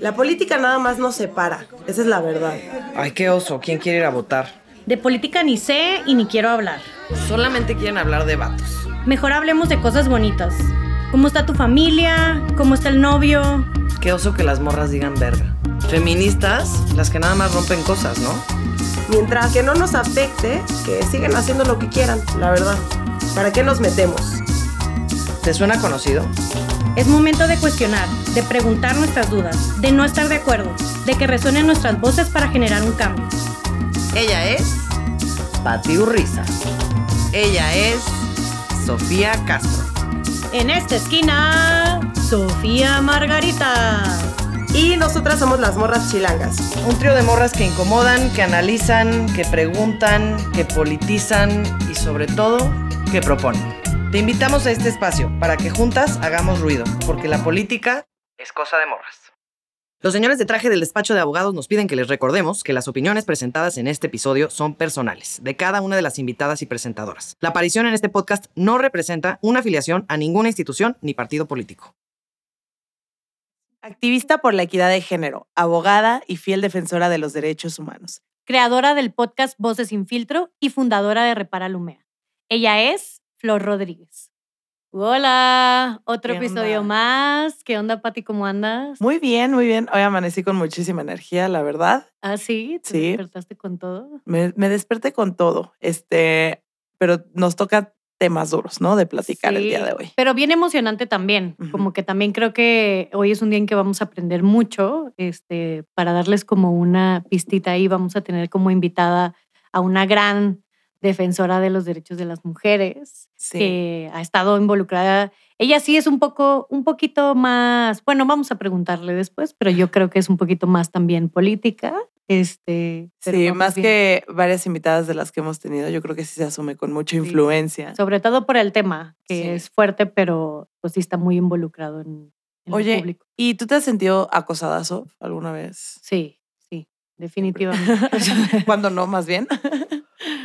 La política nada más nos separa, esa es la verdad. Ay, qué oso, ¿quién quiere ir a votar? De política ni sé y ni quiero hablar. Solamente quieren hablar de vatos. Mejor hablemos de cosas bonitas. ¿Cómo está tu familia? ¿Cómo está el novio? Qué oso que las morras digan verga. Feministas, las que nada más rompen cosas, ¿no? Mientras que no nos afecte, que sigan haciendo lo que quieran, la verdad. ¿Para qué nos metemos? ¿Te suena conocido? Es momento de cuestionar, de preguntar nuestras dudas, de no estar de acuerdo, de que resuenen nuestras voces para generar un cambio. Ella es Pati Urriza. Ella es Sofía Castro. En esta esquina, Sofía Margarita. Y nosotras somos las morras chilangas. Un trío de morras que incomodan, que analizan, que preguntan, que politizan y sobre todo, que proponen. Te invitamos a este espacio para que juntas hagamos ruido, porque la política es cosa de morras. Los señores de traje del despacho de abogados nos piden que les recordemos que las opiniones presentadas en este episodio son personales, de cada una de las invitadas y presentadoras. La aparición en este podcast no representa una afiliación a ninguna institución ni partido político. Activista por la equidad de género, abogada y fiel defensora de los derechos humanos. Creadora del podcast Voces sin filtro y fundadora de Repara Lumea. Ella es Flor Rodríguez. Hola, otro ¿Qué episodio onda? más. ¿Qué onda, Pati? ¿Cómo andas? Muy bien, muy bien. Hoy amanecí con muchísima energía, la verdad. Ah, sí, ¿te Sí. despertaste con todo? Me, me desperté con todo. Este, pero nos toca temas duros, ¿no? De platicar el día de hoy. Pero bien emocionante también. Como que también creo que hoy es un día en que vamos a aprender mucho. Este, para darles como una pistita ahí, vamos a tener como invitada a una gran defensora de los derechos de las mujeres Sí. que ha estado involucrada. Ella sí es un poco, un poquito más, bueno, vamos a preguntarle después, pero yo creo que es un poquito más también política. Este, Sí, más bien. que varias invitadas de las que hemos tenido, yo creo que sí se asume con mucha influencia. Sobre todo por el tema, que Sí. es fuerte, pero pues sí está muy involucrado en, en Oye, el público. ¿Y tú te has sentido acosada, Sof, alguna vez? Sí, sí, definitivamente. Cuando no, más bien.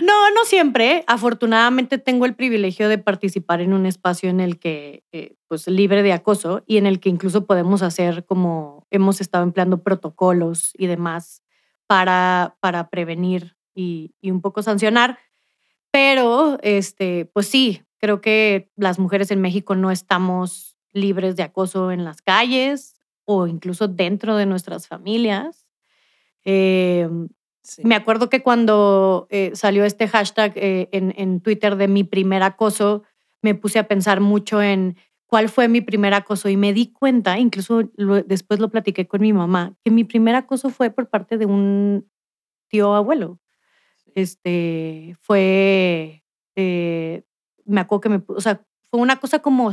no, no siempre. Afortunadamente tengo el privilegio de participar en un espacio en el que, eh, pues, libre de acoso y en el que incluso podemos hacer como hemos estado empleando protocolos y demás para, para prevenir y, un poco sancionar. Pero, este, pues sí, creo que las mujeres en México no estamos libres de acoso en las calles o incluso dentro de nuestras familias. Eh, Sí. me acuerdo que cuando eh, salió este hashtag eh, en, en Twitter de mi primer acoso, me puse a pensar mucho en cuál fue mi primer acoso y me di cuenta, incluso lo- después lo platiqué con mi mamá, que mi primer acoso fue por parte de un tío abuelo. Este fue, eh, me acuerdo que me, o sea, fue una cosa como,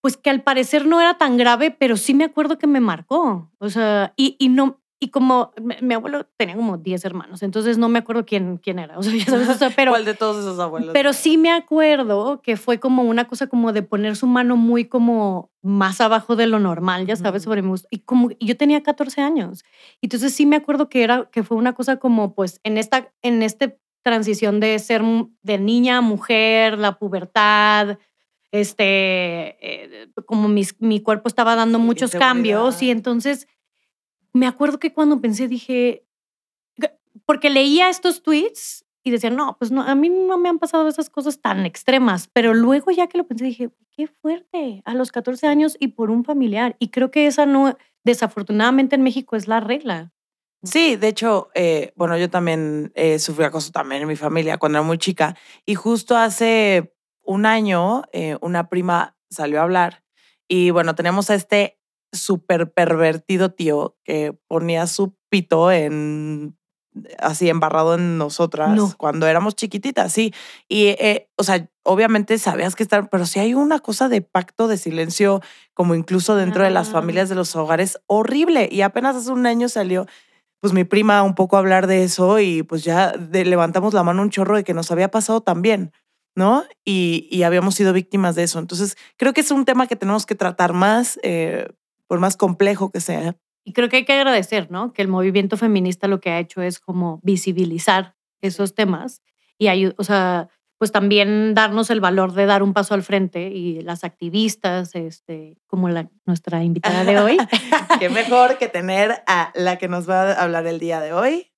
pues que al parecer no era tan grave, pero sí me acuerdo que me marcó. O sea, y, y no, y como mi, abuelo tenía como 10 hermanos, entonces no me acuerdo quién, quién era. O sea, ya sabes, o sea, pero, ¿Cuál de todos esos abuelos? pero sí me acuerdo que fue como una cosa como de poner su mano muy como más abajo de lo normal, ya sabes, sobre mi gusto. Y como y yo tenía 14 años. Entonces sí me acuerdo que era que fue una cosa como pues en esta en este transición de ser de niña a mujer, la pubertad, este eh, como mis- mi cuerpo estaba dando muchos cambios y entonces me acuerdo que cuando pensé dije porque leía estos tweets y decía, no, pues no, a mí no me han pasado esas cosas tan extremas, pero luego ya que lo pensé dije, qué fuerte, a los 14 años y por un familiar. Y creo que esa no, desafortunadamente en México es la regla. Sí, de hecho, eh, bueno, yo también eh, sufrí acoso también en mi familia cuando era muy chica. Y justo hace un año, eh, una prima salió a hablar y bueno, tenemos a este súper pervertido tío que ponía su pito en así embarrado en nosotras No. cuando éramos chiquititas, sí. Y, eh, o sea, obviamente sabías que estar, pero sí hay una cosa de pacto de silencio, como incluso dentro de las Ah. familias de los hogares, horrible. Y apenas hace un año salió pues mi prima un poco a hablar de eso y pues ya de- levantamos la mano un chorro de que nos había pasado también, ¿no? Y, y habíamos sido víctimas de eso. Entonces, creo que es un tema que tenemos que tratar más, eh, por más complejo que sea. Y creo que hay que agradecer, ¿no? Que el movimiento feminista lo que ha hecho es como visibilizar esos temas y o sea, pues también darnos el valor de dar un paso al frente y las activistas, este, como la, nuestra invitada de hoy. Qué mejor que tener a la que nos va a hablar el día de hoy.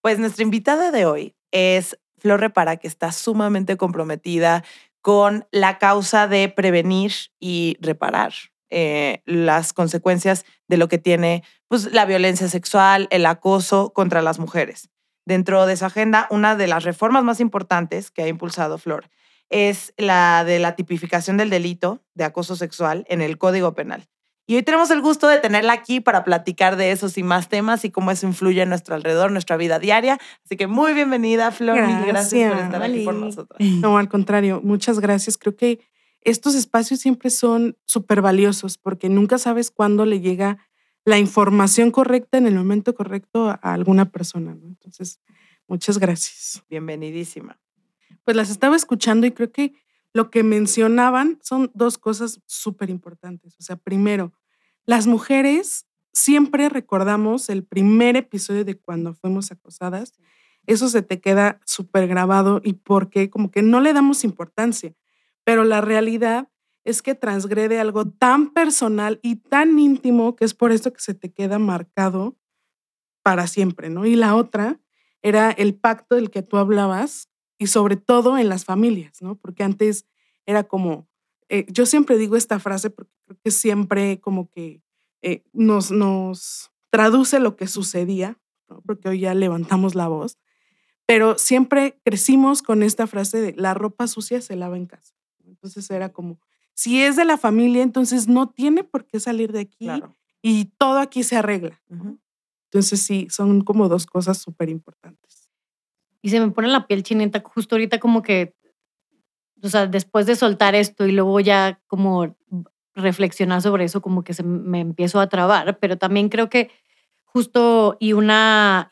Pues nuestra invitada de hoy es Flor Repara, que está sumamente comprometida con la causa de prevenir y reparar eh, las consecuencias de lo que tiene pues, la violencia sexual, el acoso contra las mujeres. Dentro de su agenda, una de las reformas más importantes que ha impulsado Flor es la de la tipificación del delito de acoso sexual en el Código Penal. Y hoy tenemos el gusto de tenerla aquí para platicar de esos y más temas y cómo eso influye en nuestro alrededor, nuestra vida diaria. Así que muy bienvenida, Flor. Gracias, gracias por estar aquí por nosotros. No, al contrario, muchas gracias. Creo que estos espacios siempre son súper valiosos porque nunca sabes cuándo le llega la información correcta en el momento correcto a alguna persona. Entonces, muchas gracias. Bienvenidísima. Pues las estaba escuchando y creo que lo que mencionaban son dos cosas súper importantes. O sea, primero, las mujeres siempre recordamos el primer episodio de cuando fuimos acosadas. Eso se te queda súper grabado y porque como que no le damos importancia. Pero la realidad es que transgrede algo tan personal y tan íntimo que es por eso que se te queda marcado para siempre, ¿no? Y la otra era el pacto del que tú hablabas y sobre todo en las familias, ¿no? Porque antes era como, eh, yo siempre digo esta frase porque creo que siempre como que eh, nos, nos traduce lo que sucedía, porque hoy ya levantamos la voz, pero siempre crecimos con esta frase de la ropa sucia se lava en casa. Entonces era como, si es de la familia, entonces no tiene por qué salir de aquí y todo aquí se arregla. Entonces sí, son como dos cosas súper importantes. Y se me pone la piel chinita justo ahorita como que o sea, después de soltar esto y luego ya como reflexionar sobre eso, como que se me empiezo a trabar, pero también creo que justo y una,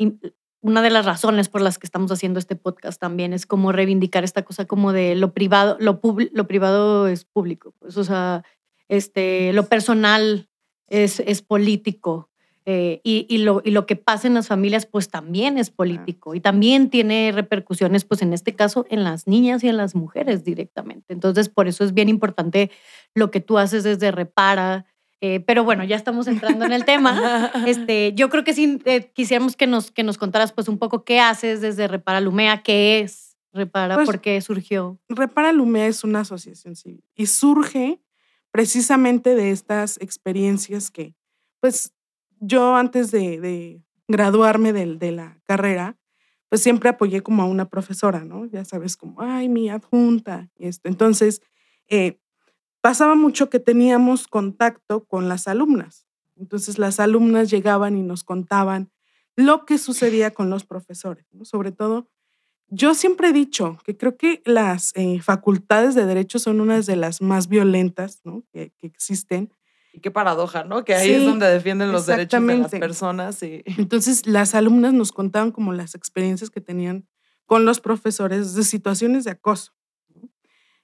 una de las razones por las que estamos haciendo este podcast también es como reivindicar esta cosa como de lo privado, lo, lo privado es público, pues, o sea, este, lo personal es, es político, eh, y, lo, y lo que pasa en las familias, pues también es político y también tiene repercusiones, pues en este caso, en las niñas y en las mujeres directamente. Entonces, por eso es bien importante lo que tú haces desde Repara. Eh, pero bueno, ya estamos entrando en el tema. Este, yo creo que sí eh, quisiéramos que nos, que nos contaras pues un poco qué haces desde Repara Lumea, qué es Repara, pues por qué surgió. Repara Lumea es una asociación civil y surge precisamente de estas experiencias que pues yo antes de, graduarme de, la carrera, pues siempre apoyé como a una profesora, ¿no? Ya sabes, como, ay, mi adjunta y esto. Entonces, eh, pasaba mucho que teníamos contacto con las alumnas. Entonces, las alumnas llegaban y nos contaban lo que sucedía con los profesores, ¿no? Sobre todo, yo siempre he dicho que creo que las eh, facultades de derecho son unas de las más violentas ¿no? que, que existen qué paradoja, ¿no? Que ahí es donde defienden los derechos de las personas. Y... Entonces, las alumnas nos contaban como las experiencias que tenían con los profesores de situaciones de acoso.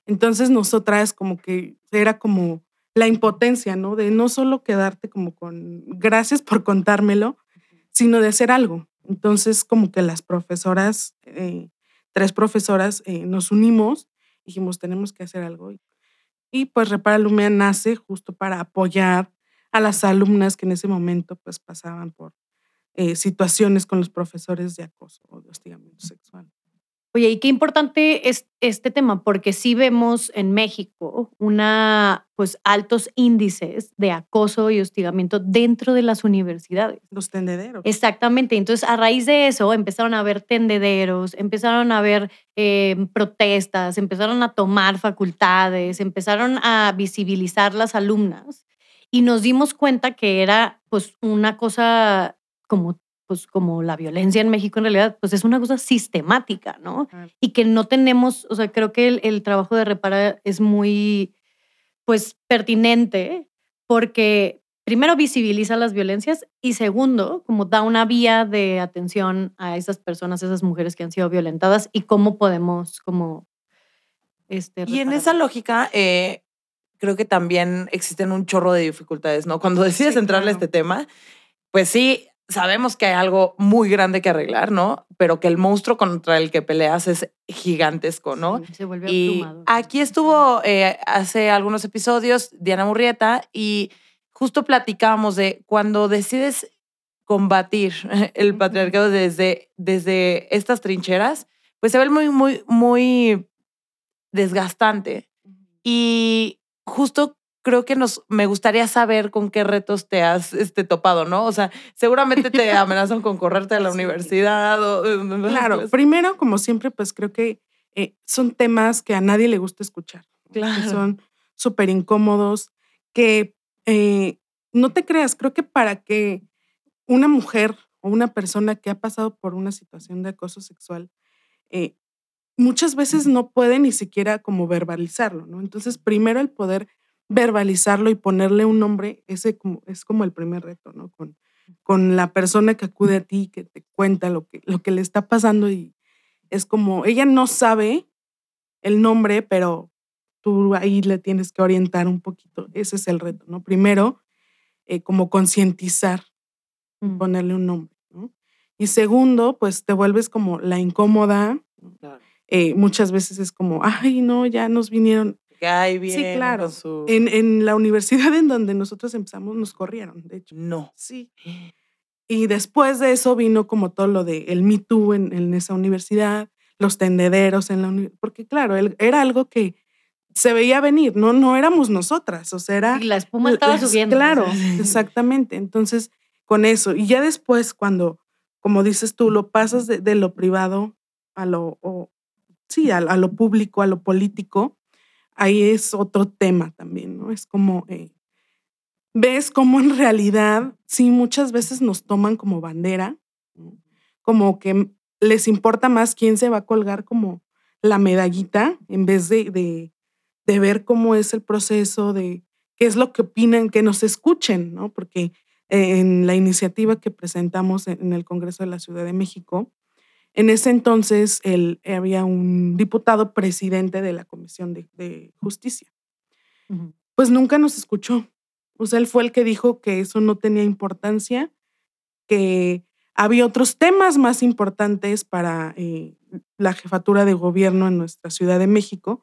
Entonces, nosotras como que era como la impotencia, ¿no? De no solo quedarte como con gracias por contármelo, sino de hacer algo. Entonces, como que las profesoras, eh, tres profesoras, eh, nos unimos, dijimos, tenemos que hacer algo. Y pues Repara Lumea nace justo para apoyar a las alumnas que en ese momento pues pasaban por eh, situaciones con los profesores de acoso o de hostigamiento sexual. Oye, y qué importante es este tema, porque sí vemos en México una, pues, altos índices de acoso y hostigamiento dentro de las universidades. Los tendederos. Exactamente. Entonces, a raíz de eso, empezaron a haber tendederos, empezaron a haber em, protestas, empezaron a tomar facultades, empezaron a visibilizar las alumnas y nos dimos cuenta que era, pues, una cosa como pues como la violencia en México en realidad, pues es una cosa sistemática, ¿no? Y que no tenemos, o sea, creo que el, trabajo de reparar es muy, pues, pertinente porque primero visibiliza las violencias y segundo, como da una vía de atención a esas personas, esas mujeres que han sido violentadas y cómo podemos como... Este, y en esa lógica, eh, creo que también existen un chorro de dificultades, ¿no? Cuando decides entrarle a este tema, pues sí, sabemos que hay algo muy grande que arreglar, ¿no? Pero que el monstruo contra el que peleas es gigantesco, ¿no? Sí, se vuelve Y aquí estuvo eh, hace algunos episodios Diana Murrieta y justo platicábamos de cuando decides combatir el patriarcado desde, desde estas trincheras, pues se ve muy, muy, muy desgastante. Y justo creo que nos, me gustaría saber con qué retos te has este, topado, ¿no? O sea, seguramente te amenazan con correrte a la Sí. universidad. O, Claro, pues, primero, como siempre, pues creo que eh, son temas que a nadie le gusta escuchar. Claro. son súper incómodos, que eh, no te creas, creo que para que una mujer o una persona que ha pasado por una situación de acoso sexual, eh, muchas veces no puede ni siquiera como verbalizarlo, ¿no? Entonces, primero el poder verbalizarlo y ponerle un nombre, ese como, es como el primer reto, ¿no? Con, con la persona que acude a ti, que te cuenta lo que, lo que le está pasando y es como, ella no sabe el nombre, pero tú ahí le tienes que orientar un poquito. Ese es el reto, ¿no? Primero, eh, como concientizar, Mm. ponerle un nombre, ¿no? Y segundo, pues te vuelves como la incómoda. Eh, muchas veces es como, ay, no, ya nos vinieron. Que ahí viene claro. su... En, en la universidad en donde nosotros empezamos, nos corrieron, de hecho. No. Sí. Y después de eso vino como todo lo de el Me Too en, en esa universidad, los tendederos en la universidad, porque claro, el- era algo que se veía venir, no, no éramos nosotras, o sea, era... Y la espuma estaba las- subiendo. Claro, exactamente. Entonces, con eso, y ya después cuando, como dices tú, lo pasas de, de lo privado a lo, o- sí, a, a lo público, a lo político, ahí es otro tema también, ¿no? Es como, eh, ves cómo en realidad, sí, muchas veces nos toman como bandera, como que les importa más quién se va a colgar como la medallita en vez de, de, de ver cómo es el proceso, de qué es lo que opinan, que nos escuchen, ¿no? Porque eh, en la iniciativa que presentamos en en el Congreso de la Ciudad de México, en ese entonces el, había un diputado presidente de la Comisión de, de Justicia. Pues nunca nos escuchó. O sea, él fue el que dijo que eso no tenía importancia, que había otros temas más importantes para eh, la jefatura de gobierno en nuestra Ciudad de México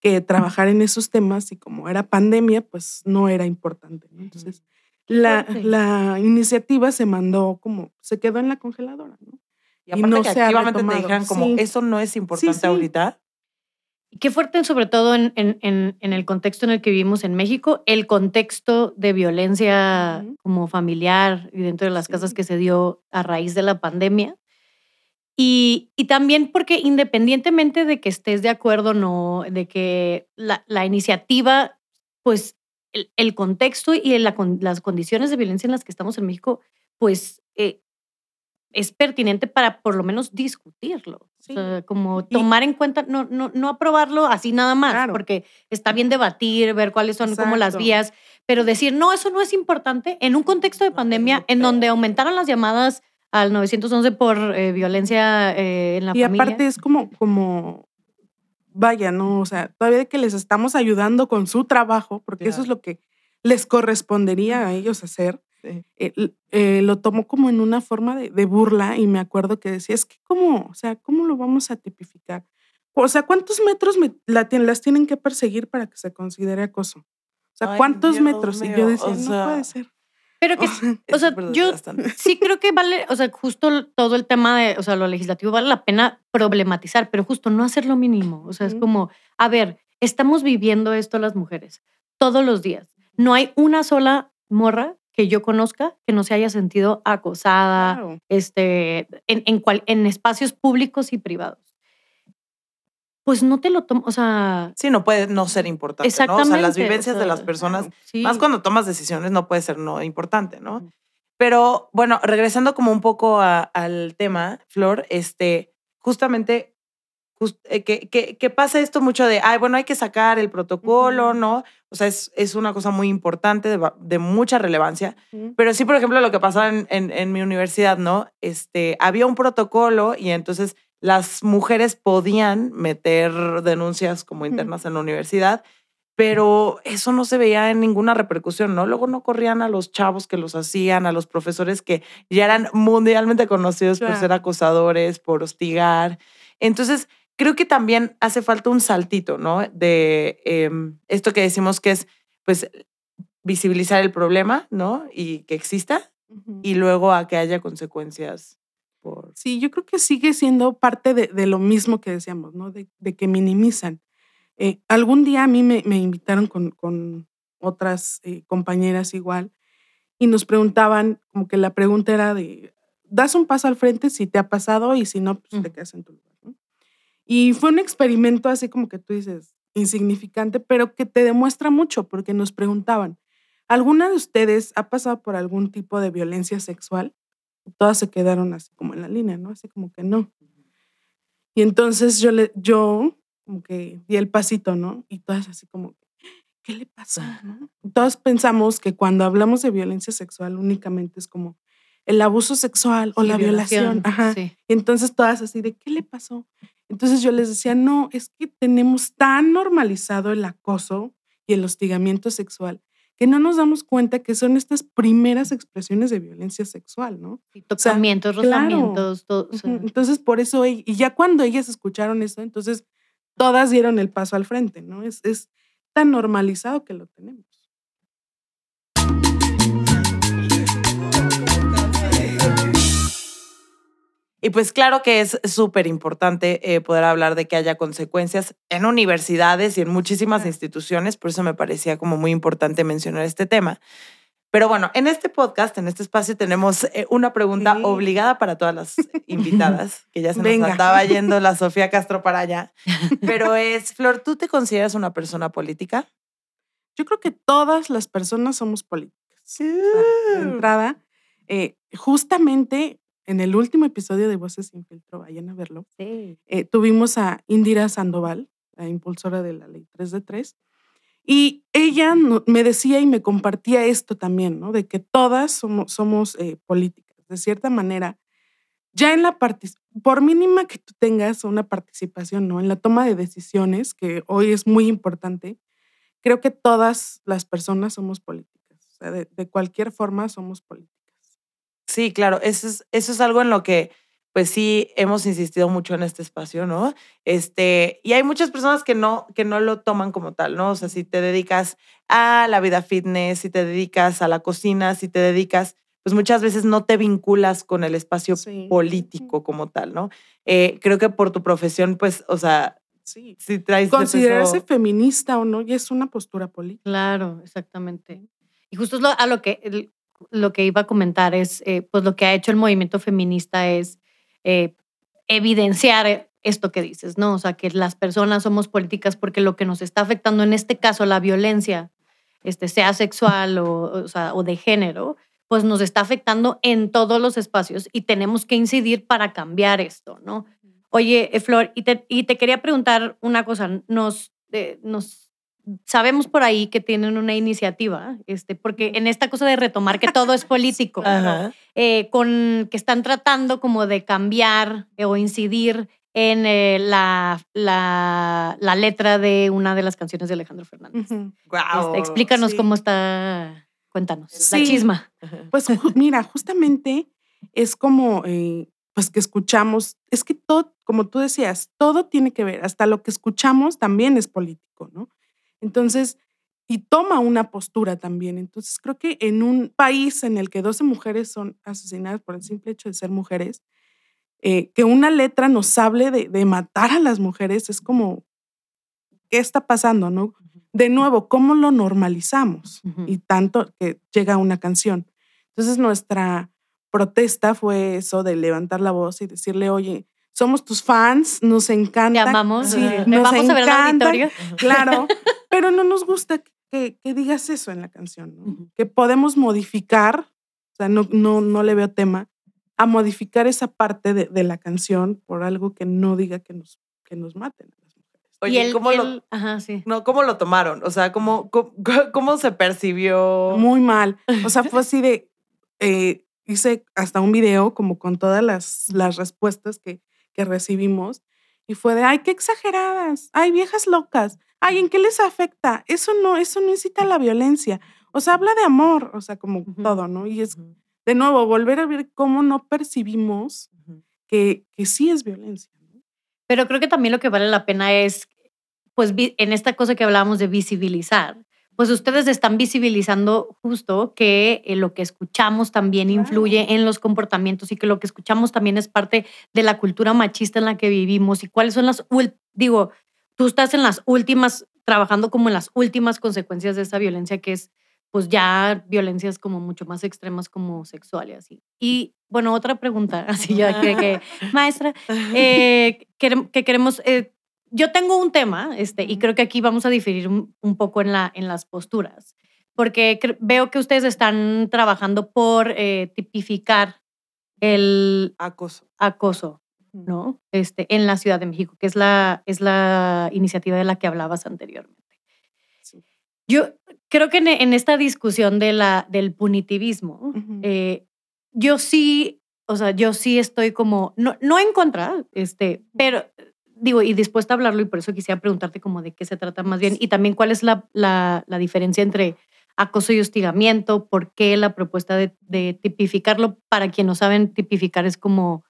que trabajar en esos temas y como era pandemia, pues no era importante. ¿no? Entonces, la, la iniciativa se mandó como, se quedó en la congeladora. ¿no? Y Y aparte no que activamente te dijeran como, Sí. eso no es importante sí. ahorita. Y qué fuerte, sobre todo en, en- en- en el contexto en el que vivimos en México, el contexto de violencia como familiar y dentro de las casas Sí. que se dio a raíz de la pandemia. Y, y también porque independientemente de que estés de acuerdo o no, de que la, la iniciativa, pues el, el contexto y la las condiciones de violencia en las que estamos en México, pues eh, es pertinente para por lo menos discutirlo. Sí. O sea, como Y- tomar en cuenta, no, no, no aprobarlo así nada más, Claro. porque está bien debatir, ver cuáles son como las vías, pero decir, no, eso no es importante en un contexto de No, pandemia en donde aumentaron las llamadas al 911 por eh, violencia eh, en la Y familia. aparte es como, como, vaya, ¿no? O sea, todavía que les estamos ayudando con su trabajo, porque eso es lo que les correspondería a ellos hacer. Eh, eh, lo tomó como en una forma de, de burla y me acuerdo que decía, es que cómo, o sea, ¿cómo lo vamos a tipificar? O sea, ¿cuántos metros me- la las tienen que perseguir para que se considere acoso? O sea, Ay, ¿cuántos Dios metros? y mío, yo decía, o no sea, puede ser. Pero que, O sea, sea, yo sí creo que vale, o sea, justo todo el tema de, o sea, lo legislativo vale la pena problematizar, pero justo no hacer lo mínimo. O sea, es como, a ver, estamos viviendo esto las mujeres todos los días. No hay una sola morra que yo conozca que no se haya sentido acosada claro. este, en, en, cual- en espacios públicos y privados. Pues no te lo tomo, o sea, Sí, no puede no ser importante, ¿no? O exactamente. sea, las o vivencias de las personas, sí. más cuando tomas decisiones, no puede ser no importante, ¿no? Pero bueno, regresando como un poco a- al tema, Flor, este, justamente, jus- eh, que, que, que pasa esto mucho de, ay, bueno, hay que sacar el protocolo, Ujú. ¿no? O sea, es, es una cosa muy importante, de, de mucha relevancia. Ujú. Pero sí, por ejemplo, lo que pasaba en, en, en mi universidad, ¿no? Este, había un protocolo y entonces las mujeres podían meter denuncias como internas en la universidad, pero eso no se veía en ninguna repercusión, ¿no? Luego no corrían a los chavos que los hacían, a los profesores que ya eran mundialmente conocidos por Claro. ser acosadores, por hostigar. Entonces, creo que también hace falta un saltito, ¿no? De em, esto que decimos que es, pues, visibilizar el problema, ¿no? Y que exista, Ujú. y luego a que haya consecuencias por... Sí, yo creo que sigue siendo parte de, de lo mismo que decíamos, ¿no? De, de que minimizan. Eh, algún día a mí me, me invitaron con, con otras eh, compañeras igual y nos preguntaban, como que la pregunta era de, das un paso al frente si te ha pasado y si no, pues te Mm. quedas en tu lugar. Y fue un experimento así como que tú dices, insignificante, pero que te demuestra mucho porque nos preguntaban, ¿alguna de ustedes ha pasado por algún tipo de violencia sexual? todas se quedaron así como en la línea, ¿no? Así como que no. Y entonces yo le, yo como que di el pasito, ¿no? Y todas así como, ¿qué le pasó? no? Y Todos pensamos que cuando hablamos de violencia sexual únicamente es como el abuso sexual o Sí, la violación. Ajá. Sí. Y entonces todas así de, ¿qué le pasó? Entonces yo les decía, no, es que tenemos tan normalizado el acoso y el hostigamiento sexual que no nos damos cuenta que son estas primeras expresiones de violencia sexual, ¿no? O sea, Tocamientos, claro. todo. o sea, Ujú, Entonces, por eso, y ya cuando ellas escucharon eso, entonces todas dieron el paso al frente, ¿no? Es, es tan normalizado que lo tenemos. Y pues claro que es súper importante eh, poder hablar de que haya consecuencias en universidades y en muchísimas instituciones, por eso me parecía como muy importante mencionar este tema. Pero bueno, en este podcast, en este espacio, tenemos eh, una pregunta Sí. obligada para todas las invitadas, que ya se Venga. nos andaba yendo la Sofía Castro para allá. Pero es, Flor, ¿tú te consideras una persona política? Yo creo que todas las personas somos políticas. O sea, de entrada, eh, justamente en el último episodio de Voces sin filtro, vayan a verlo, sí. eh, tuvimos a Indira Sandoval, la impulsora de la ley 3 de 3, y ella no- me decía y me compartía esto también, ¿no? De que todas somos, somos eh, políticas. De cierta manera, ya en la por mínima que tú tengas una participación, ¿no? En la toma de decisiones, que hoy es muy importante, creo que todas las personas somos políticas. O sea, de, de cualquier forma somos políticas. Sí, claro, eso es, eso es algo en lo que pues sí hemos insistido mucho en este espacio, ¿no? Este, y hay muchas personas que no, que no lo toman como tal, ¿no? O sea, si te dedicas a la vida fitness, si te dedicas a la cocina, si te dedicas, pues muchas veces no te vinculas con el espacio Sí. político como tal, ¿no? Eh, creo que por tu profesión, pues, o sea, Sí. si traes... de Considerarse peso- feminista o no, ya es una postura política. Claro, exactamente. Y justo es lo, a lo que, el- lo que iba a comentar es, eh, pues lo que ha hecho el movimiento feminista es eh, evidenciar esto que dices, ¿no? O sea, que las personas somos políticas porque lo que nos está afectando, en este caso, la violencia, este, sea sexual o, o sea, o de género, pues nos está afectando en todos los espacios y tenemos que incidir para cambiar esto, ¿no? Oye, eh, Flor, y te, y te quería preguntar una cosa, nos, eh, nos sabemos por ahí que tienen una iniciativa, este, porque en esta cosa de retomar que todo es político, eh, con que están tratando como de cambiar eh, o incidir en eh, la, la, la letra de una de las canciones de Alejandro Fernández. Este, explícanos sí. cómo está, cuéntanos, la Sí. chisma. Ajá. Pues mira, justamente es como, eh, pues que escuchamos, es que todo, como tú decías, todo tiene que ver, hasta lo que escuchamos también es político, ¿no? Entonces, y toma una postura también. Entonces, creo que en un país en el que 12 mujeres son asesinadas por el simple hecho de ser mujeres, eh, que una letra nos hable de, de matar a las mujeres es como, ¿qué está pasando, no? De nuevo, ¿cómo lo normalizamos? Ujú. Y tanto que llega una canción. Entonces nuestra protesta fue eso de levantar la voz y decirle, oye, somos tus fans, nos encanta. Te amamos, sí, nos vamos a ver el encanta, auditorio. Claro, pero no nos gusta que, que digas eso en la canción, ¿no? Ujú. que podemos modificar, o sea, no, no, no le veo tema, a modificar esa parte de, de la canción por algo que no diga que nos, que nos maten a las mujeres. Oye, y el, ¿cómo y lo, el- ajá, sí. no, ¿cómo lo tomaron? O sea, ¿cómo, cómo, cómo se percibió? Muy mal. O sea, fue así de, eh, hice hasta un video como con todas las, las respuestas que, que recibimos Y fue de, ay, qué exageradas, ay, viejas locas, ay, ¿en qué les afecta? Eso no, eso no incita a la violencia. O sea, habla de amor, o sea, como Ujú. todo, ¿no? Y es, Ujú, de nuevo, volver a ver cómo no percibimos ujú. que, que sí es violencia. ¿no? Pero creo que también lo que vale la pena es, pues en esta cosa que hablábamos de visibilizar, pues ustedes están visibilizando justo que eh, lo que escuchamos también Claro. influye en los comportamientos y que lo que escuchamos también es parte de la cultura machista en la que vivimos y cuáles son las, digo, tú estás en las últimas, trabajando como en las últimas consecuencias de esa violencia que es pues ya violencias como mucho más extremas como sexual y así. Y bueno, otra pregunta, así ya que, que maestra, eh, querem- que queremos, eh, yo tengo un tema, este, y creo que aquí vamos a diferir un, un poco en, la, en las posturas, porque veo que ustedes están trabajando por eh, tipificar el Acoso. acoso, ¿no? Este, en la Ciudad de México, que es la, es la iniciativa de la que hablabas anteriormente. Sí. Yo creo que en, en esta discusión de la, del punitivismo, Ujú. eh, yo sí, o sea, yo sí estoy como, no, no en contra, este, pero digo, y dispuesta a hablarlo y por eso quisiera preguntarte como de qué se trata más bien y también cuál es la, la, la diferencia entre acoso y hostigamiento, por qué la propuesta de, de tipificarlo, para quien no saben, tipificar es como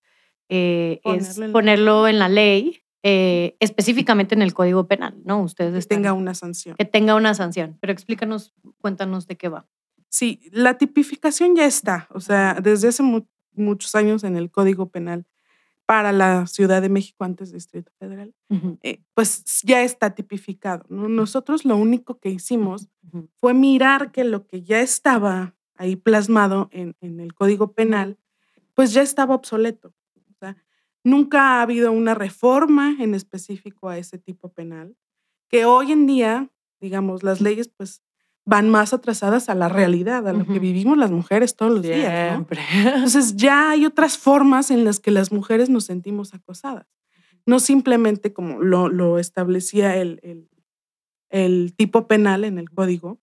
eh, es Ponerlo en la ponerlo en la ley, eh, específicamente en el Código Penal, ¿no? Ustedes Que están- tenga una sanción. que tenga una sanción, pero explícanos, cuéntanos de qué va. Sí, la tipificación ya está, o sea, desde hace mu- muchos años en el Código Penal para la Ciudad de México antes Distrito Federal, eh, pues ya está tipificado. ¿no? Nosotros lo único que hicimos fue mirar que lo que ya estaba ahí plasmado en, en el Código Penal, pues ya estaba obsoleto. O sea, nunca ha habido una reforma en específico a ese tipo penal, que hoy en día, digamos, las leyes pues van más atrasadas a la realidad, a lo que Ujú. vivimos las mujeres todos los días. ¿no? Siempre. Entonces ya hay otras formas en las que las mujeres nos sentimos acosadas. No simplemente como lo, lo establecía el, el- el tipo penal en el código,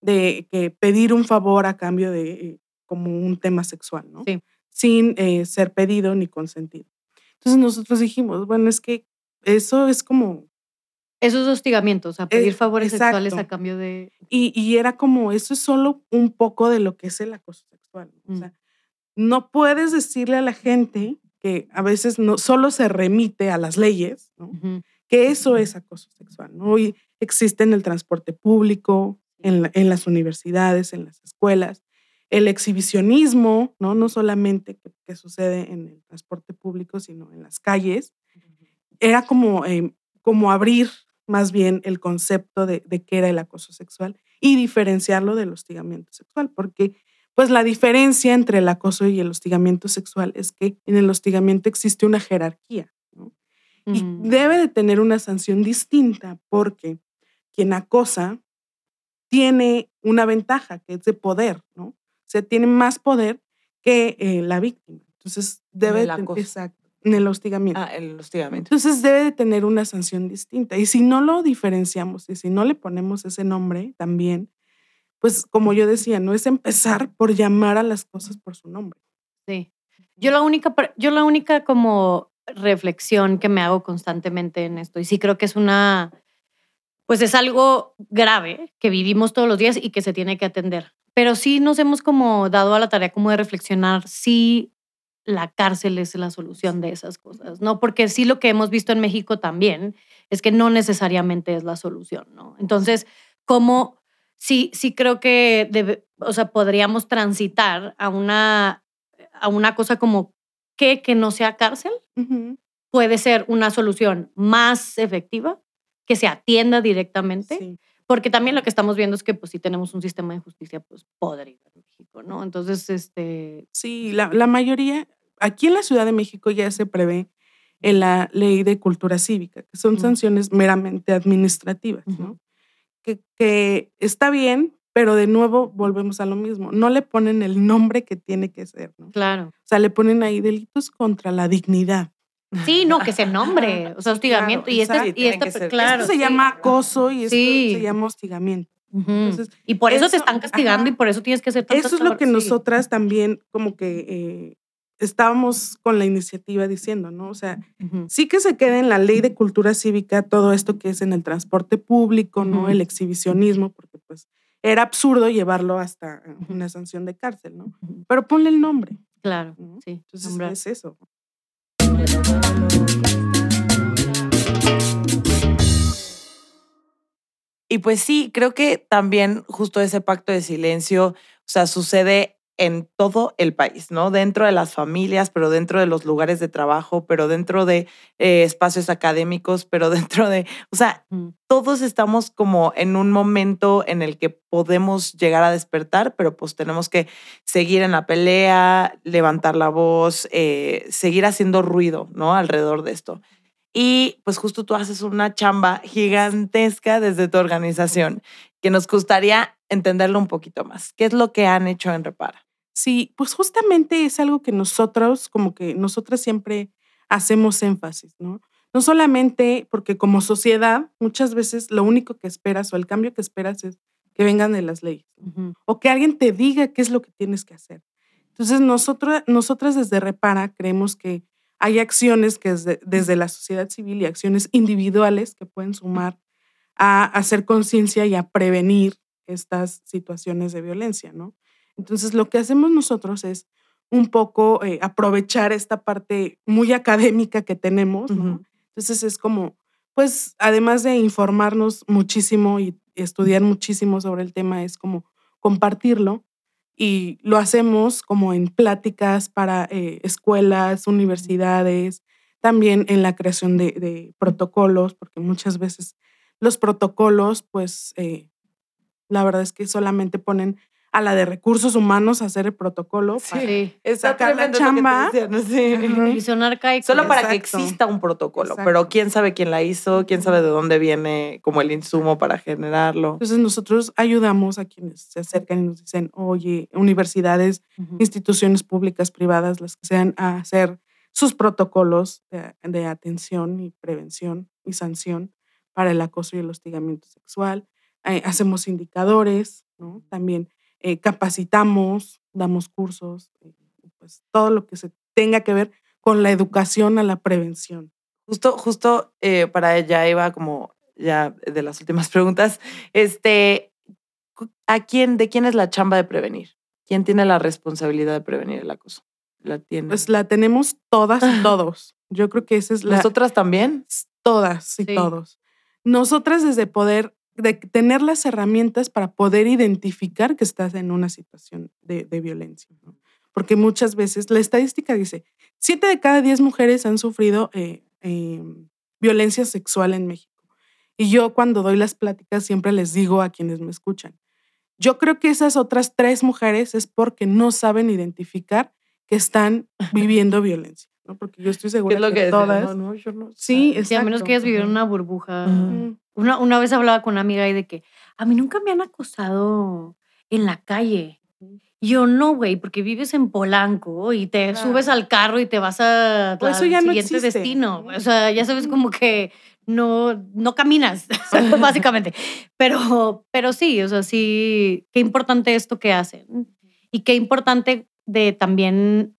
de que pedir un favor a cambio de eh, como un tema sexual, ¿no? Sí. Sin eh, ser pedido ni consentido. Entonces nosotros dijimos, bueno, es que eso es como Eso es hostigamiento, o sea, pedir favores sexuales a exacto. cambio de... Y, y era como, eso es solo un poco de lo que es el acoso sexual. O Mm. sea, no puedes decirle a la gente que a veces no solo se remite a las leyes, ¿no? Ujú, que eso es acoso sexual. ¿no? Hoy existe en el transporte público, en, la- en las universidades, en las escuelas, el exhibicionismo, no, no solamente que, que sucede en el transporte público, sino en las calles. Era como, eh, como abrir más bien el concepto de, de qué era el acoso sexual y diferenciarlo del hostigamiento sexual, porque pues la diferencia entre el acoso y el hostigamiento sexual es que en el hostigamiento existe una jerarquía, ¿no? Y ujú. debe de tener una sanción distinta porque quien acosa tiene una ventaja que es de poder, ¿no? O sea, tiene más poder que eh, la víctima. Entonces, debe de exacto, en el hostigamiento. Ah, el hostigamiento. Entonces debe de tener una sanción distinta. Y si no lo diferenciamos y si no le ponemos ese nombre también, pues como yo decía, no es empezar por llamar a las cosas por su nombre. Sí. Yo la única, yo la única como reflexión que me hago constantemente en esto, y sí creo que es una, pues es algo grave que vivimos todos los días y que se tiene que atender. Pero sí nos hemos como dado a la tarea como de reflexionar si la cárcel es la solución de esas cosas, ¿no? Porque sí lo que hemos visto en México también es que no necesariamente es la solución, ¿no? Entonces, ¿cómo sí, sí creo que debe- o sea, podríamos transitar a una, a una cosa como que, que no sea cárcel? Puede ser una solución más efectiva, que se atienda directamente, Sí. porque también lo que estamos viendo es que pues sí tenemos un sistema de justicia pues podrido México, ¿no? Entonces, este, Sí, la, la mayoría, aquí en la Ciudad de México ya se prevé en la ley de cultura cívica, que son sanciones meramente administrativas. ¿no? Que, que está bien, pero de nuevo volvemos a lo mismo. No le ponen el nombre que tiene que ser, ¿no? O claro. sea, le ponen ahí delitos contra la dignidad. Sí, no, que se nombre, o sea, hostigamiento. claro, y exacto. y claro. esto se llama acoso y esto Sí. se llama hostigamiento. Entonces, y por eso, te eso- están castigando ajá. y por eso tienes que hacer tantas Eso es lo que sí. nosotras también como que eh, estábamos con la iniciativa diciendo, ¿no? O sea, Ujú. sí que se quede en la ley de cultura cívica todo esto que es en el transporte público, ¿no? Ujú. El exhibicionismo, porque pues era absurdo llevarlo hasta una sanción de cárcel, ¿no? Pero ponle el nombre, Claro, ¿no? sí. Entonces nombrar. es eso. Y pues sí, creo que también justo ese pacto de silencio, o sea, sucede en todo el país, ¿no? Dentro de las familias, pero dentro de los lugares de trabajo, pero dentro de eh, espacios académicos, pero dentro de, o sea, Ujú. todos estamos como en un momento en el que podemos llegar a despertar, pero pues tenemos que seguir en la pelea, levantar la voz, eh, seguir haciendo ruido, ¿no? Alrededor de esto. Y pues justo tú haces una chamba gigantesca desde tu organización, que nos gustaría entenderlo un poquito más. ¿Qué es lo que han hecho en Repara? Sí, pues justamente es algo que nosotros, como que nosotras siempre hacemos énfasis, ¿no? No solamente porque como sociedad muchas veces lo único que esperas o el cambio que esperas es que vengan de las leyes o que alguien te diga qué es lo que tienes que hacer. Entonces nosotros, nosotras desde Repara creemos que hay acciones que desde, desde la sociedad civil y acciones individuales que pueden sumar a hacer conciencia y a prevenir estas situaciones de violencia, ¿no? Entonces, lo que hacemos nosotros es un poco eh, aprovechar esta parte muy académica que tenemos. Entonces, es como, pues, además de informarnos muchísimo y estudiar muchísimo sobre el tema, es como compartirlo y lo hacemos como en pláticas para eh, escuelas, universidades, también en la creación de, de protocolos, porque muchas veces los protocolos, pues, eh, la verdad es que solamente ponen a la de recursos humanos a hacer el protocolo. para- Sí. Sacar la chamba. Y son arcaicos. Solo para que exista un protocolo, Exacto. pero quién sabe quién la hizo, quién sabe de dónde viene como el insumo para generarlo. Entonces nosotros ayudamos a quienes se acercan y nos dicen, oye, universidades, instituciones públicas, privadas, las que sean, a hacer sus protocolos de, de atención y prevención y sanción para el acoso y el hostigamiento sexual. Eh, hacemos indicadores, ¿no? También eh, capacitamos, damos cursos, eh, pues todo lo que se tenga que ver con la educación a la prevención. Justo, justo eh, para ella iba como ya de las últimas preguntas. Este, ¿a quién, de quién es la chamba de prevenir? ¿Quién tiene la responsabilidad de prevenir el acoso? La tiene. Pues la tenemos todas y todos. Yo creo que esa es la... ¿Nosotras también? Todas y Sí. todos. Nosotras desde poder, de tener las herramientas para poder identificar que estás en una situación de, de violencia. ¿no? Porque muchas veces la estadística dice, siete de cada diez mujeres han sufrido eh, eh, violencia sexual en México. Y yo cuando doy las pláticas siempre les digo a quienes me escuchan, yo creo que esas otras tres mujeres es porque no saben identificar que están viviendo violencia, ¿no? Porque yo estoy ¿Qué segura es lo que, que todas... No, no, yo no. Sí. Sí, a menos que ellas exacto. vivieran una burbuja. Una, una vez hablaba con una amiga y de que a mí nunca me han acosado en la calle. Yo no, güey, porque vives en Polanco y te Claro. subes al carro y te vas a Pues eso al ya no siguiente existe. destino. O sea, ya sabes como que no, no caminas, básicamente. Pero, pero sí, o sea, sí, qué importante esto que hacen. Y qué importante de también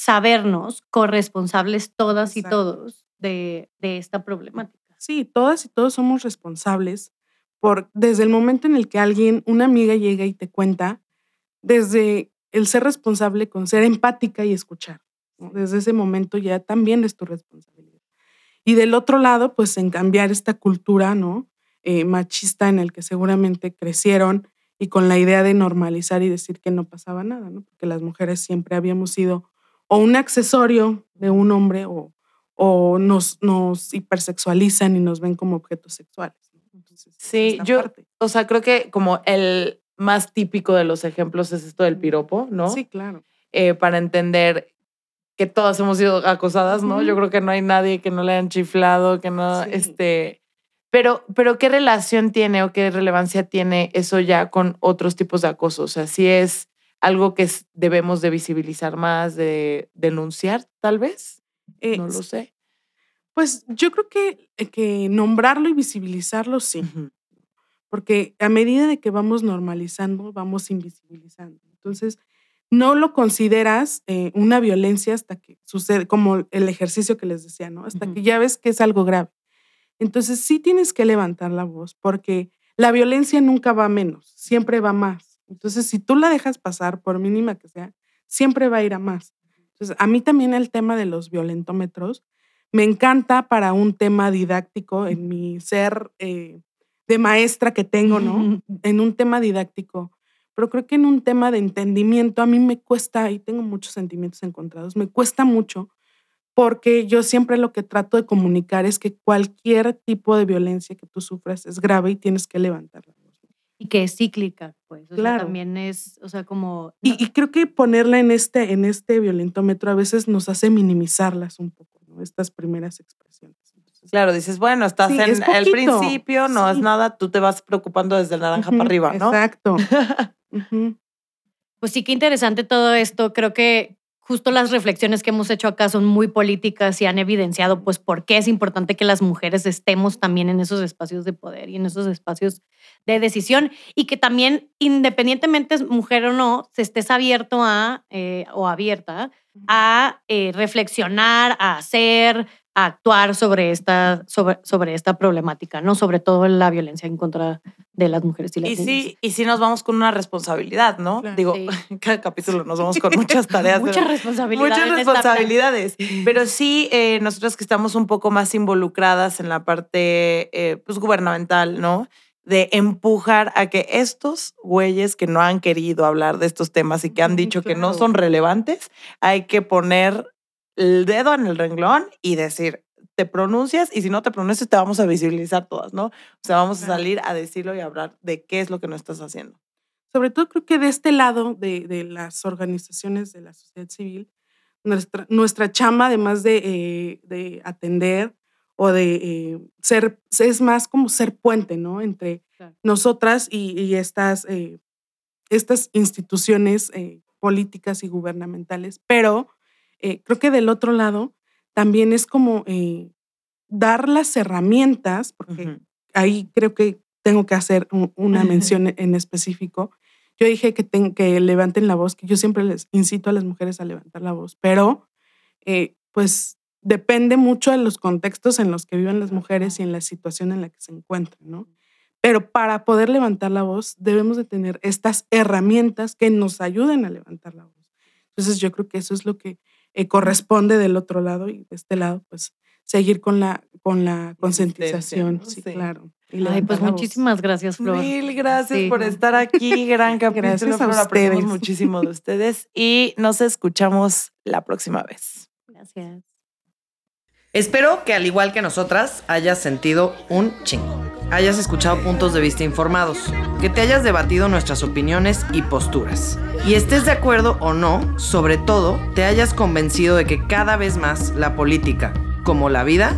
sabernos corresponsables todas y todos de, de esta problemática. Sí, todas y todos somos responsables por desde el momento en el que alguien, una amiga llega y te cuenta, desde el ser responsable con ser empática y escuchar. ¿no? Desde ese momento ya también es tu responsabilidad. Y del otro lado, pues en cambiar esta cultura, ¿no? Eh, machista en el que seguramente crecieron y con la idea de normalizar y decir que no pasaba nada, ¿no? Porque las mujeres siempre habíamos sido o un accesorio de un hombre o, o nos, nos hipersexualizan y nos ven como objetos sexuales. Entonces, Sí, yo- parte. O sea, creo que como el más típico de los ejemplos es esto del piropo, ¿no? Sí, claro. Eh, para entender que todas hemos sido acosadas, ¿no? Ujú. Yo creo que no hay nadie que no le hayan chiflado, que no, Sí. este... Pero, pero ¿qué relación tiene o qué relevancia tiene eso ya con otros tipos de acoso? O sea, si es algo que debemos de visibilizar más, de denunciar, tal vez. Eh, No lo sé. Pues yo creo que, eh, que nombrarlo y visibilizarlo sí, porque a medida de que vamos normalizando, vamos invisibilizando. Entonces, no lo consideras eh, una violencia hasta que sucede, como el ejercicio que les decía, ¿no? Hasta que ya ves que es algo grave. Entonces sí tienes que levantar la voz porque la violencia nunca va menos, siempre va más. Entonces si tú la dejas pasar, por mínima que sea, siempre va a ir a más. Entonces a mí también el tema de los violentómetros me encanta para un tema didáctico en mi ser eh, de maestra que tengo, ¿no? En un tema didáctico pero creo que en un tema de entendimiento a mí me cuesta, y tengo muchos sentimientos encontrados, me cuesta mucho porque yo siempre lo que trato de comunicar es que cualquier tipo de violencia que tú sufras es grave y tienes que levantarla. Y que es cíclica, pues. claro. también es, o sea, como... Y, creo que ponerla en este, en este violentómetro a veces nos hace minimizarlas un poco, ¿no? Estas primeras expresiones. Claro, dices, bueno, estás en el principio, no es nada, tú te vas preocupando desde el naranja para arriba, ¿no? Exacto. Pues sí, qué interesante todo esto. Creo que justo las reflexiones que hemos hecho acá son muy políticas y han evidenciado pues por qué es importante que las mujeres estemos también en esos espacios de poder y en esos espacios de decisión y que también independientemente mujer o no, se estés abierto a eh, o abierta a eh, reflexionar, a hacer, actuar sobre esta, sobre, sobre esta problemática, ¿no? Sobre todo la violencia en contra de las mujeres y las y Sí, y sí nos vamos con una responsabilidad, ¿no? Digo, en cada capítulo nos vamos con muchas tareas. muchas responsabilidades. Muchas responsabilidades. Pero sí, eh, nosotras que estamos un poco más involucradas en la parte eh, pues, gubernamental, ¿no? de empujar a que estos güeyes que no han querido hablar de estos temas y que han dicho que no son relevantes, hay que poner el dedo en el renglón y decir, te pronuncias y si no te pronuncias te vamos a visibilizar todas, ¿no? O sea, vamos a salir a decirlo y hablar de qué es lo que no estás haciendo. Sobre todo creo que de este lado de, de las organizaciones de la sociedad civil, nuestra, nuestra chama, además de, eh, de atender o de eh, ser, es más como ser puente, ¿no? Entre nosotras y, y estas, eh, estas instituciones políticas y gubernamentales, pero eh, creo que del otro lado también es como eh, dar las herramientas, porque ahí creo que tengo que hacer una mención en específico. Yo dije que, que levanten la voz, que yo siempre les incito a las mujeres a levantar la voz, pero eh, pues depende mucho de los contextos en los que viven las mujeres y en la situación en la que se encuentran, ¿no? Pero para poder levantar la voz debemos de tener estas herramientas que nos ayuden a levantar la voz. Entonces yo creo que eso es lo que eh, corresponde del otro lado y de este lado, pues seguir con la, con la concientización. Sí, claro. Ay, pues muchísimas gracias, Flor. Mil gracias por estar aquí. Gran capítulo. Gracias a ustedes. muchísimo de ustedes y nos escuchamos la próxima vez. Gracias. Espero que al igual que nosotras hayas sentido un chingo. Hayas escuchado puntos de vista informados, que te hayas debatido nuestras opiniones y posturas. Y estés de acuerdo o no, sobre todo, te hayas convencido de que cada vez más la política, como la vida,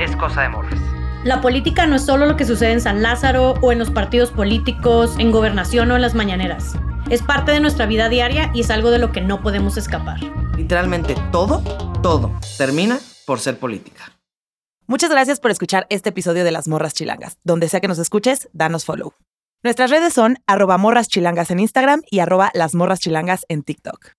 es cosa de morres. La política no es solo lo que sucede en San Lázaro o en los partidos políticos, en gobernación o en las mañaneras. Es parte de nuestra vida diaria y es algo de lo que no podemos escapar. Literalmente todo, todo termina por ser política. Muchas gracias por escuchar este episodio de Las Morras Chilangas. Donde sea que nos escuches, danos follow. Nuestras redes son arroba morras chilangas en Instagram y arroba las morras chilangas en TikTok.